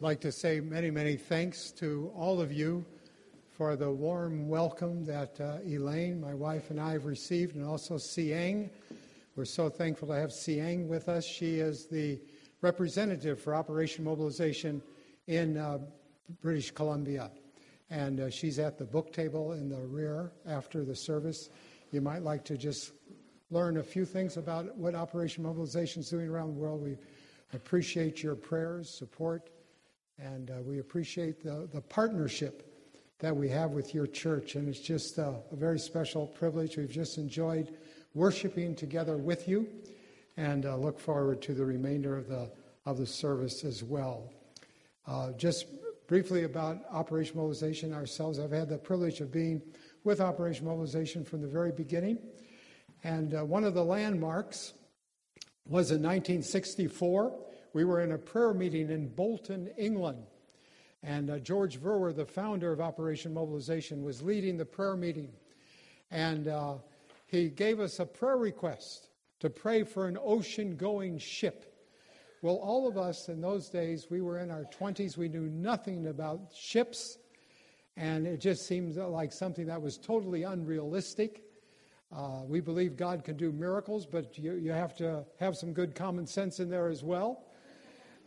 I'd like to say many, many thanks to all of you for the warm welcome that uh, Elaine, my wife, and I have received, and also Siang. We're so thankful to have Siang with us. She is the representative for Operation Mobilization in uh, British Columbia. And uh, she's at the book table in the rear after the service. You might like to just learn a few things about what Operation Mobilization is doing around the world. We appreciate your prayers, support, and uh, we appreciate the, the partnership that we have with your church. And it's just a, a very special privilege. We've just enjoyed worshiping together with you and uh, look forward to the remainder of the, of the service as well. Uh, just briefly about Operation Mobilization ourselves, I've had the privilege of being with Operation Mobilization from the very beginning. And uh, one of the landmarks was in 1964 we were in a prayer meeting in Bolton, England. And uh, George Verwer, the founder of Operation Mobilization, was leading the prayer meeting. And uh, he gave us a prayer request to pray for an ocean going ship. Well, all of us in those days, we were in our 20s, we knew nothing about ships, and it just seemed like something that was totally unrealistic. Uh, we believe God can do miracles, but you, you have to have some good common sense in there as well.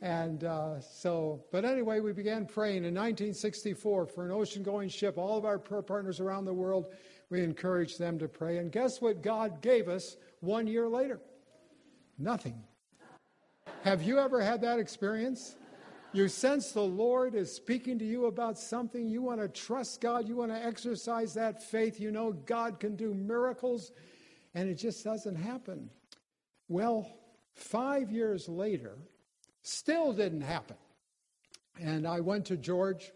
And uh, so, but anyway, we began praying in 1964 for an ocean going ship. All of our prayer partners around the world, we encouraged them to pray. And guess what God gave us one year later? Nothing. Have you ever had that experience? You sense the Lord is speaking to you about something. You want to trust God. You want to exercise that faith. You know God can do miracles, and it just doesn't happen. Well, five years later, Still didn't happen. And I went to George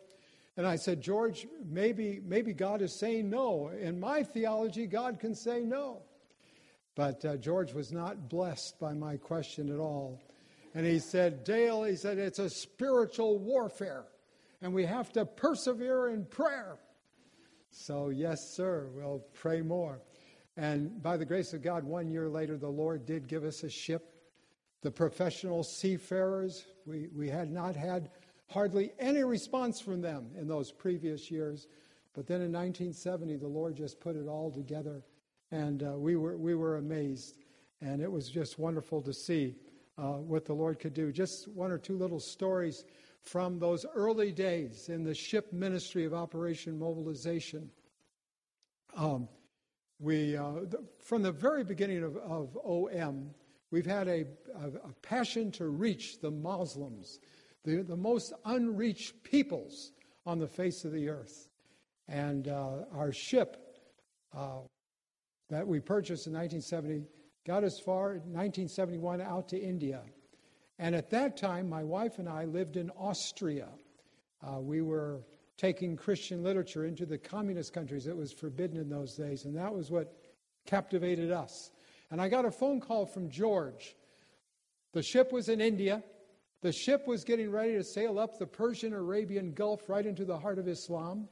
and I said, George, maybe, maybe God is saying no. In my theology, God can say no. But uh, George was not blessed by my question at all. And he said, Dale, he said, it's a spiritual warfare, and we have to persevere in prayer. So, yes, sir, we'll pray more. And by the grace of God, one year later, the Lord did give us a ship the professional seafarers, we, we had not had hardly any response from them in those previous years. But then in 1970, the Lord just put it all together, and uh, we, were, we were amazed. And it was just wonderful to see uh, what the Lord could do. Just one or two little stories from those early days in the ship ministry of Operation Mobilization. Um, we, uh, from the very beginning of, of OM, We've had a, a, a passion to reach the Muslims, the, the most unreached peoples on the face of the earth. And uh, our ship uh, that we purchased in 1970 got as far, in 1971, out to India. And at that time, my wife and I lived in Austria. Uh, we were taking Christian literature into the communist countries. It was forbidden in those days, and that was what captivated us. And I got a phone call from George. The ship was in India. The ship was getting ready to sail up the Persian Arabian Gulf right into the heart of Islam.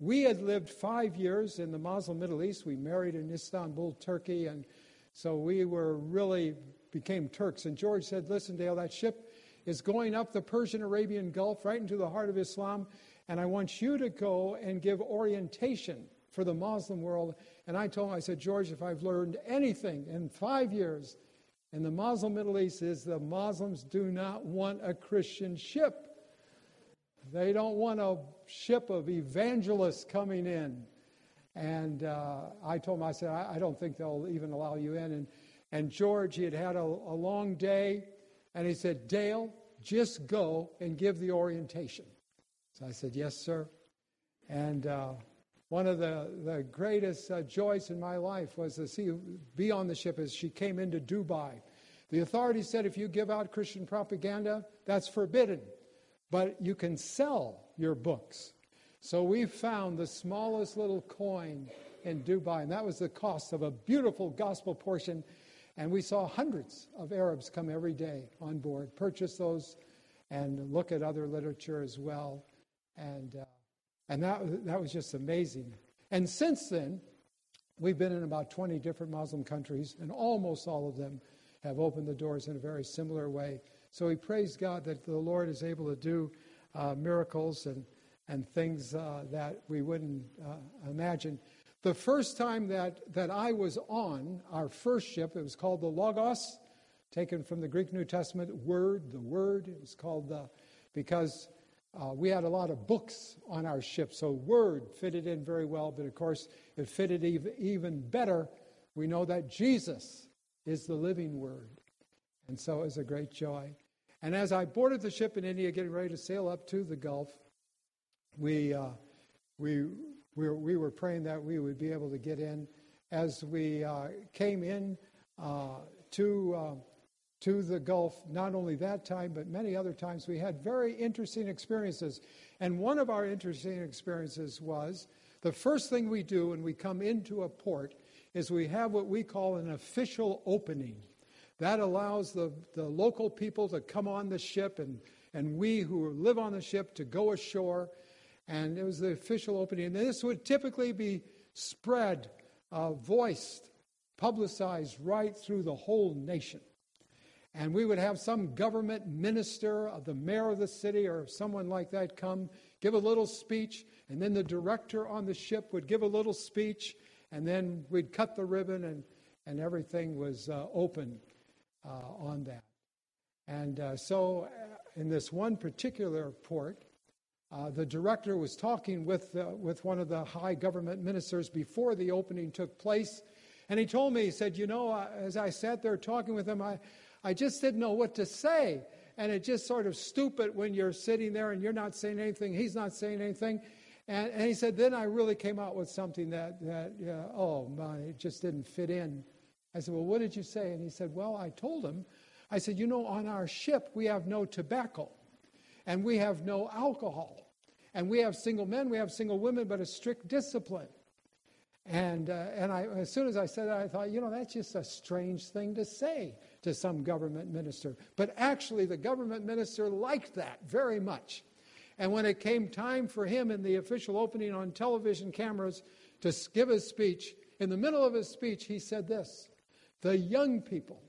We had lived five years in the Muslim Middle East. We married in Istanbul, Turkey, and so we were really became Turks. And George said, Listen, Dale, that ship is going up the Persian Arabian Gulf right into the heart of Islam, and I want you to go and give orientation for the Muslim world and I told him, I said, George, if I've learned anything in five years in the Muslim Middle East is the Muslims do not want a Christian ship. They don't want a ship of evangelists coming in. And uh, I told him, I said, I, I, don't think they'll even allow you in. And, and George, he had had a, a long day, and he said, Dale, just go and give the orientation. So I said, Yes, sir. And uh, one of the, the greatest uh, joys in my life was to see be on the ship as she came into Dubai. The authorities said if you give out Christian propaganda, that's forbidden, but you can sell your books. So we found the smallest little coin in Dubai, and that was the cost of a beautiful gospel portion. And we saw hundreds of Arabs come every day on board, purchase those, and look at other literature as well. And uh, and that, that was just amazing. And since then, we've been in about 20 different Muslim countries, and almost all of them have opened the doors in a very similar way. So we praise God that the Lord is able to do uh, miracles and, and things uh, that we wouldn't uh, imagine. The first time that, that I was on our first ship, it was called the Logos, taken from the Greek New Testament, Word, the Word. It was called the, because uh, we had a lot of books on our ship, so Word fitted in very well, but of course, it fitted even, better. We know that Jesus is the living Word. And so it was a great joy. And as I boarded the ship in India, getting ready to sail up to the Gulf, we, uh, we, we, were, we were praying that we would be able to get in. As we uh, came in uh, to, uh, to the Gulf, not only that time, but many other times, we had very interesting experiences. And one of our interesting experiences was the first thing we do when we come into a port is we have what we call an official opening. That allows the, the local people to come on the ship and, and we who live on the ship to go ashore. And it was the official opening. And this would typically be spread, uh, voiced, publicized right through the whole nation. And we would have some government minister, uh, the mayor of the city, or someone like that come, give a little speech, and then the director on the ship would give a little speech, and then we'd cut the ribbon, and, and everything was uh, open uh, on that. And uh, so, uh, in this one particular port, uh, the director was talking with, with one of the high government ministers before the opening took place. And he told me, he said, You know, as I sat there talking with him, I, I just didn't know what to say. And it's just sort of stupid when you're sitting there and you're not saying anything, he's not saying anything. And, and he said, Then I really came out with something that, that oh, my, it just didn't fit in I said, Well, what did you say? And he said, Well, I told him, I said, You know, on our ship, we have no tobacco and we have no alcohol. And we have single men, we have single women, but a strict discipline. And, uh, and I, as soon as I said that, I thought, you know, that's just a strange thing to say to some government minister. But actually, the government minister liked that very much. And when it came time for him in the official opening on television cameras to give his speech, in the middle of his speech, he said this the young people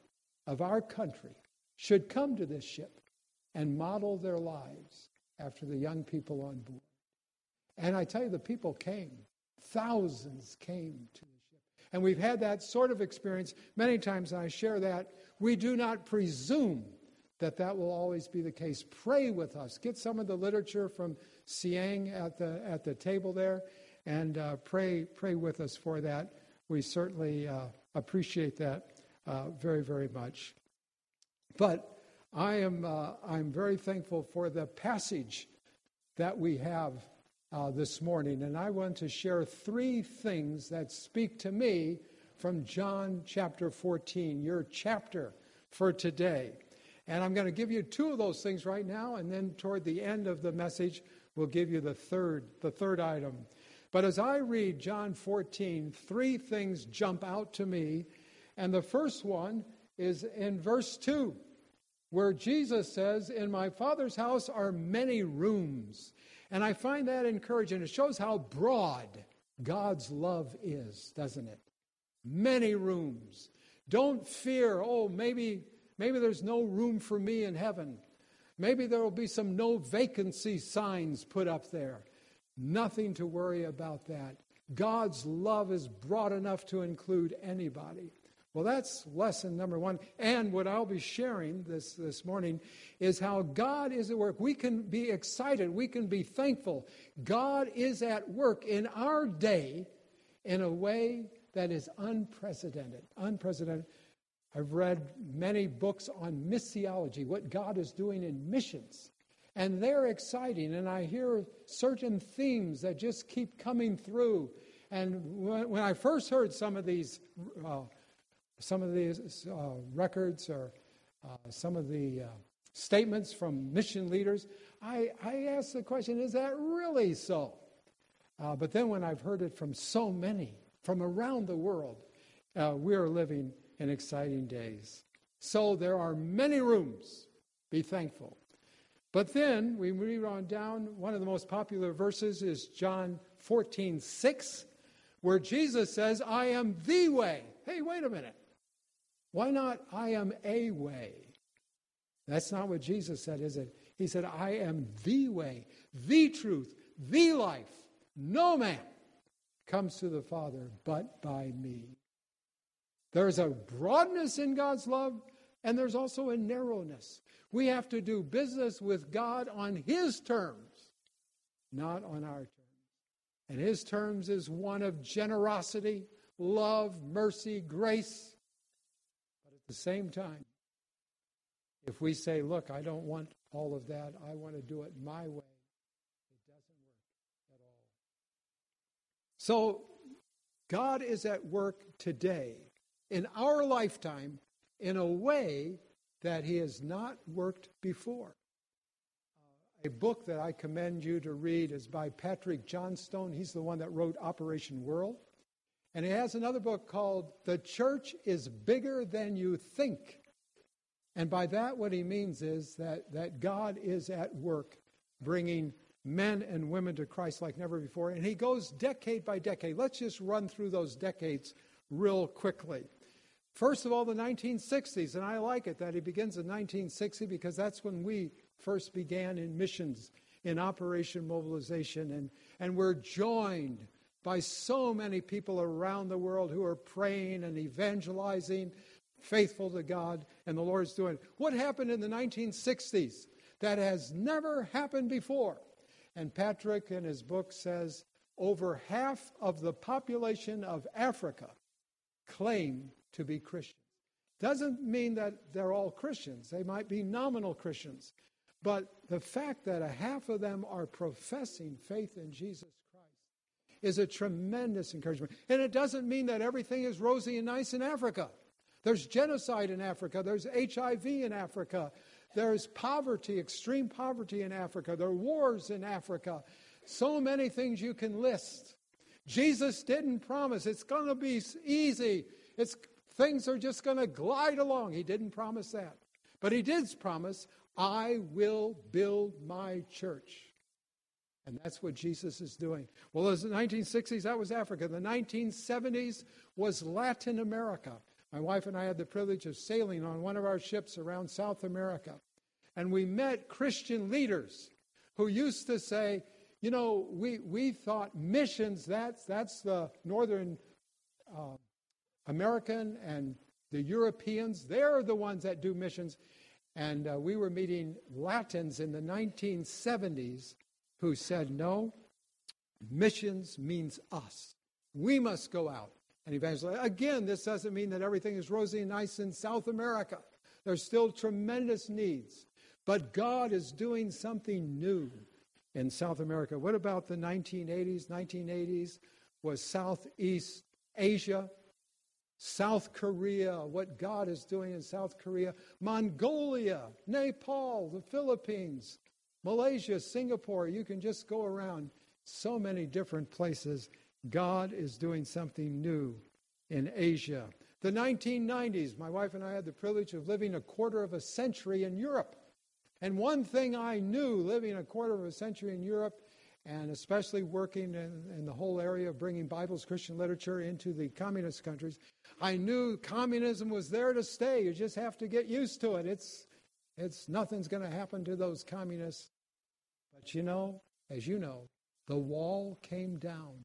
of our country should come to this ship and model their lives after the young people on board. And I tell you, the people came. Thousands came to the ship. And we've had that sort of experience many times, and I share that. We do not presume that that will always be the case. Pray with us. Get some of the literature from Siang at the, at the table there, and uh, pray, pray with us for that. We certainly uh, appreciate that uh, very, very much. But I am uh, I'm very thankful for the passage that we have uh, this morning, and I want to share three things that speak to me from John chapter 14, your chapter for today. And I'm going to give you two of those things right now, and then toward the end of the message, we'll give you the third, the third item. But as I read John 14, three things jump out to me. And the first one is in verse 2, where Jesus says, In my Father's house are many rooms. And I find that encouraging. It shows how broad God's love is, doesn't it? Many rooms. Don't fear, oh, maybe, maybe there's no room for me in heaven. Maybe there will be some no vacancy signs put up there. Nothing to worry about that. God's love is broad enough to include anybody. Well, that's lesson number one. And what I'll be sharing this, this morning is how God is at work. We can be excited, we can be thankful. God is at work in our day in a way that is unprecedented. Unprecedented. I've read many books on missiology, what God is doing in missions. And they're exciting, and I hear certain themes that just keep coming through. And when I first heard some of these, uh, some of these uh, records or uh, some of the uh, statements from mission leaders, I, I asked the question, is that really so? Uh, but then when I've heard it from so many from around the world, uh, we are living in exciting days. So there are many rooms. Be thankful. But then we read on down, one of the most popular verses is John 14, 6, where Jesus says, I am the way. Hey, wait a minute. Why not, I am a way? That's not what Jesus said, is it? He said, I am the way, the truth, the life. No man comes to the Father but by me. There's a broadness in God's love, and there's also a narrowness. We have to do business with God on His terms, not on our terms. And His terms is one of generosity, love, mercy, grace. The same time, if we say, Look, I don't want all of that, I want to do it my way, it doesn't work at all. So, God is at work today in our lifetime in a way that He has not worked before. A book that I commend you to read is by Patrick Johnstone. He's the one that wrote Operation World. And he has another book called The Church is Bigger Than You Think. And by that, what he means is that, that God is at work bringing men and women to Christ like never before. And he goes decade by decade. Let's just run through those decades real quickly. First of all, the 1960s, and I like it that he begins in 1960 because that's when we first began in missions, in Operation Mobilization, and, and we're joined by so many people around the world who are praying and evangelizing, faithful to God, and the Lord's doing. What happened in the 1960s that has never happened before? And Patrick in his book says over half of the population of Africa claim to be Christians. Doesn't mean that they're all Christians, they might be nominal Christians. But the fact that a half of them are professing faith in Jesus is a tremendous encouragement. And it doesn't mean that everything is rosy and nice in Africa. There's genocide in Africa, there's HIV in Africa, there's poverty, extreme poverty in Africa, there are wars in Africa. So many things you can list. Jesus didn't promise it's going to be easy. It's things are just going to glide along. He didn't promise that. But he did promise, I will build my church. And that's what Jesus is doing. Well, in the 1960s, that was Africa. The 1970s was Latin America. My wife and I had the privilege of sailing on one of our ships around South America. And we met Christian leaders who used to say, you know, we, we thought missions, that's, that's the northern uh, American and the Europeans, they're the ones that do missions. And uh, we were meeting Latins in the 1970s who said, no, missions means us. We must go out and evangelize. Again, this doesn't mean that everything is rosy and nice in South America. There's still tremendous needs. But God is doing something new in South America. What about the 1980s? 1980s was Southeast Asia. South Korea, what God is doing in South Korea, Mongolia, Nepal, the Philippines, Malaysia, Singapore. You can just go around so many different places. God is doing something new in Asia. The 1990s, my wife and I had the privilege of living a quarter of a century in Europe. And one thing I knew living a quarter of a century in Europe and especially working in, in, the whole area of bringing Bible's Christian literature into the communist countries, I knew communism was there to stay. You just have to get used to it. It's, it's nothing's going to happen to those communists. But you know, as you know, the wall came down,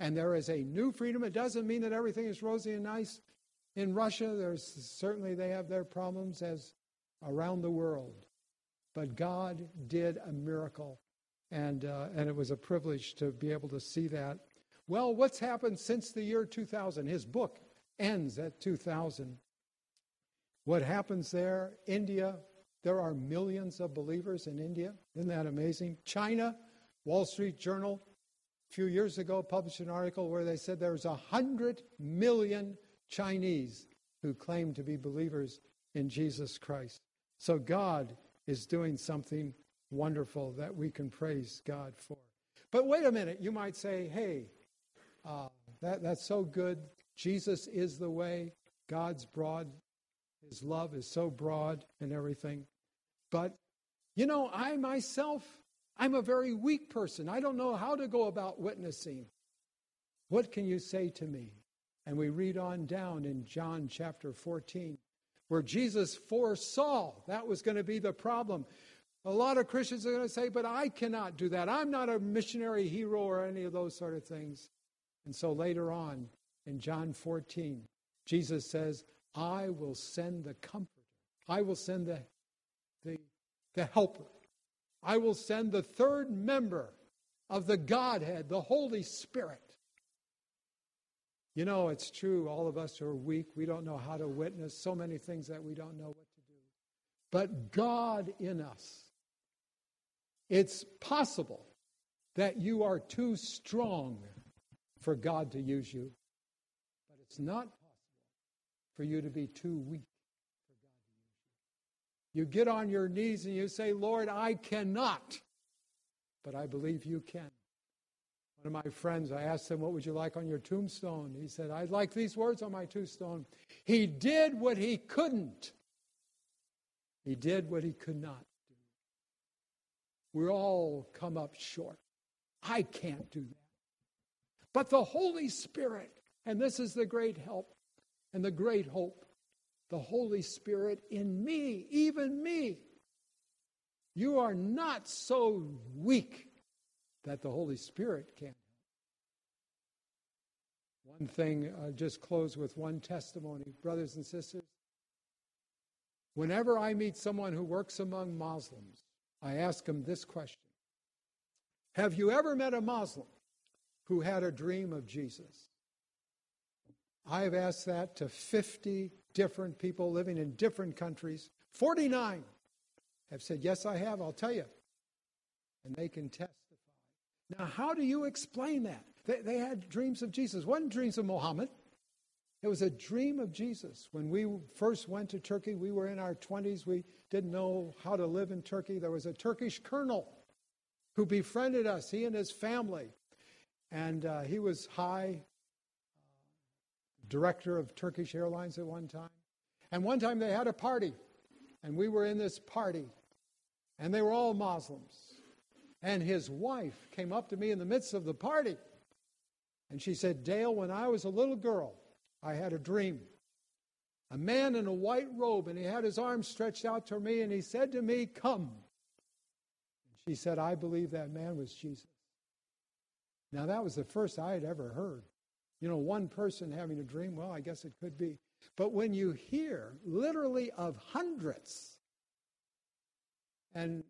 And there is a new freedom. It doesn't mean that everything is rosy and nice in Russia. There's certainly they have their problems as around the world. But God did a miracle and, uh, and it was a privilege to be able to see that. Well, what's happened since the year 2000? His book ends at 2000. What happens there? India, there are millions of believers in India. Isn't that amazing? China, Wall Street Journal, a few years ago published an article where they said there's 100 million Chinese who claim to be believers in Jesus Christ. So God is doing something wonderful that we can praise God for. But wait a minute, you might say, hey, uh, that, that's so good. Jesus is the way. God's broad. His love is so broad and everything. But, you know, I myself, I'm a very weak person. I don't know how to go about witnessing. What can you say to me? And we read on down in John chapter 14, where Jesus foresaw that was going to be the problem. A lot of Christians are going to say, but I cannot do that. I'm not a missionary hero or any of those sort of things. And so later on in John 14, Jesus says, I will send the comforter. I will send the, the helper. I will send the third member of the Godhead, the Holy Spirit. You know, it's true, all of us are weak. We don't know how to witness, so many things that we don't know what to do. But God in us, it's possible that you are too strong for God to use you, but it's not possible for you to be too weak for God to use you. Get on your knees and you say, Lord, I cannot, but I believe you can. One of my friends, I asked him, What would you like on your tombstone? He said, I'd like these words on my tombstone. He did what he couldn't, he did what he could not do. We all come up short. I can't do that. But the Holy Spirit, and this is the great help and the great hope, the Holy Spirit in me, even me. You are not so weak that the Holy Spirit can't. One thing, I'll just close with one testimony. Brothers and sisters, whenever I meet someone who works among Muslims, I ask them this question Have you ever met a Muslim who had a dream of Jesus? I have asked that to 50 different people living in different countries. 49 have said, Yes, I have. I'll tell you. And they can testify. Now, how do you explain that? They, they had dreams of Jesus. One dreams of Muhammad. It was a dream of Jesus. When we first went to Turkey, we were in our 20s. We didn't know how to live in Turkey. There was a Turkish colonel who befriended us, he and his family. And uh, he was high director of Turkish Airlines at one time. And one time they had a party, and we were in this party, and they were all Muslims. And his wife came up to me in the midst of the party, and she said, Dale, when I was a little girl, I had a dream. A man in a white robe, and he had his arms stretched out to me, and he said to me, Come. And she said, I believe that man was Jesus. Now, that was the first I had ever heard. You know, one person having a dream, well, I guess it could be. But when you hear literally of hundreds, and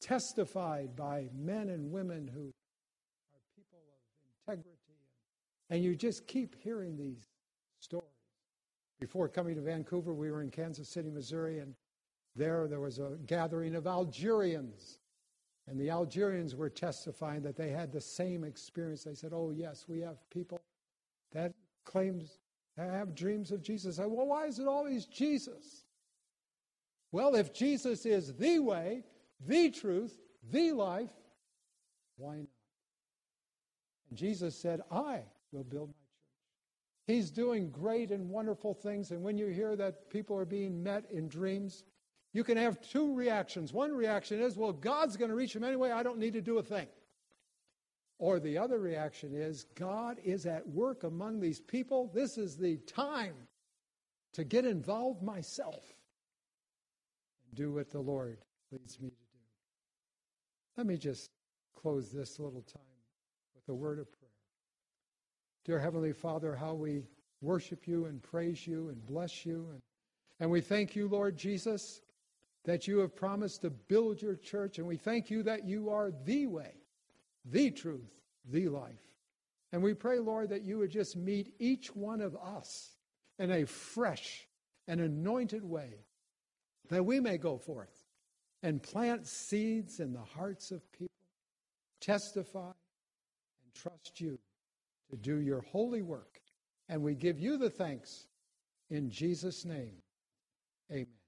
testified by men and women who are people of integrity. And you just keep hearing these stories. Before coming to Vancouver, we were in Kansas City, Missouri, and there there was a gathering of Algerians. And the Algerians were testifying that they had the same experience. They said, Oh, yes, we have people that claims, to have dreams of Jesus. I well, why is it always Jesus? Well, if Jesus is the way, the truth, the life, why not? And Jesus said, I will build my church. He's doing great and wonderful things. And when you hear that people are being met in dreams, you can have two reactions. One reaction is, well, God's going to reach them anyway. I don't need to do a thing. Or the other reaction is, God is at work among these people. This is the time to get involved myself and do what the Lord leads me to do. let me just close this little time with a word of prayer. Dear Heavenly Father, how we worship you and praise you and bless you. And, and we thank you, Lord Jesus, that you have promised to build your church. And we thank you that you are the way, the truth, the life. And we pray, Lord, that you would just meet each one of us in a fresh and anointed way, that we may go forth and plant seeds in the hearts of people, testify, and trust you to do your holy work. And we give you the thanks in Jesus' name. Amen.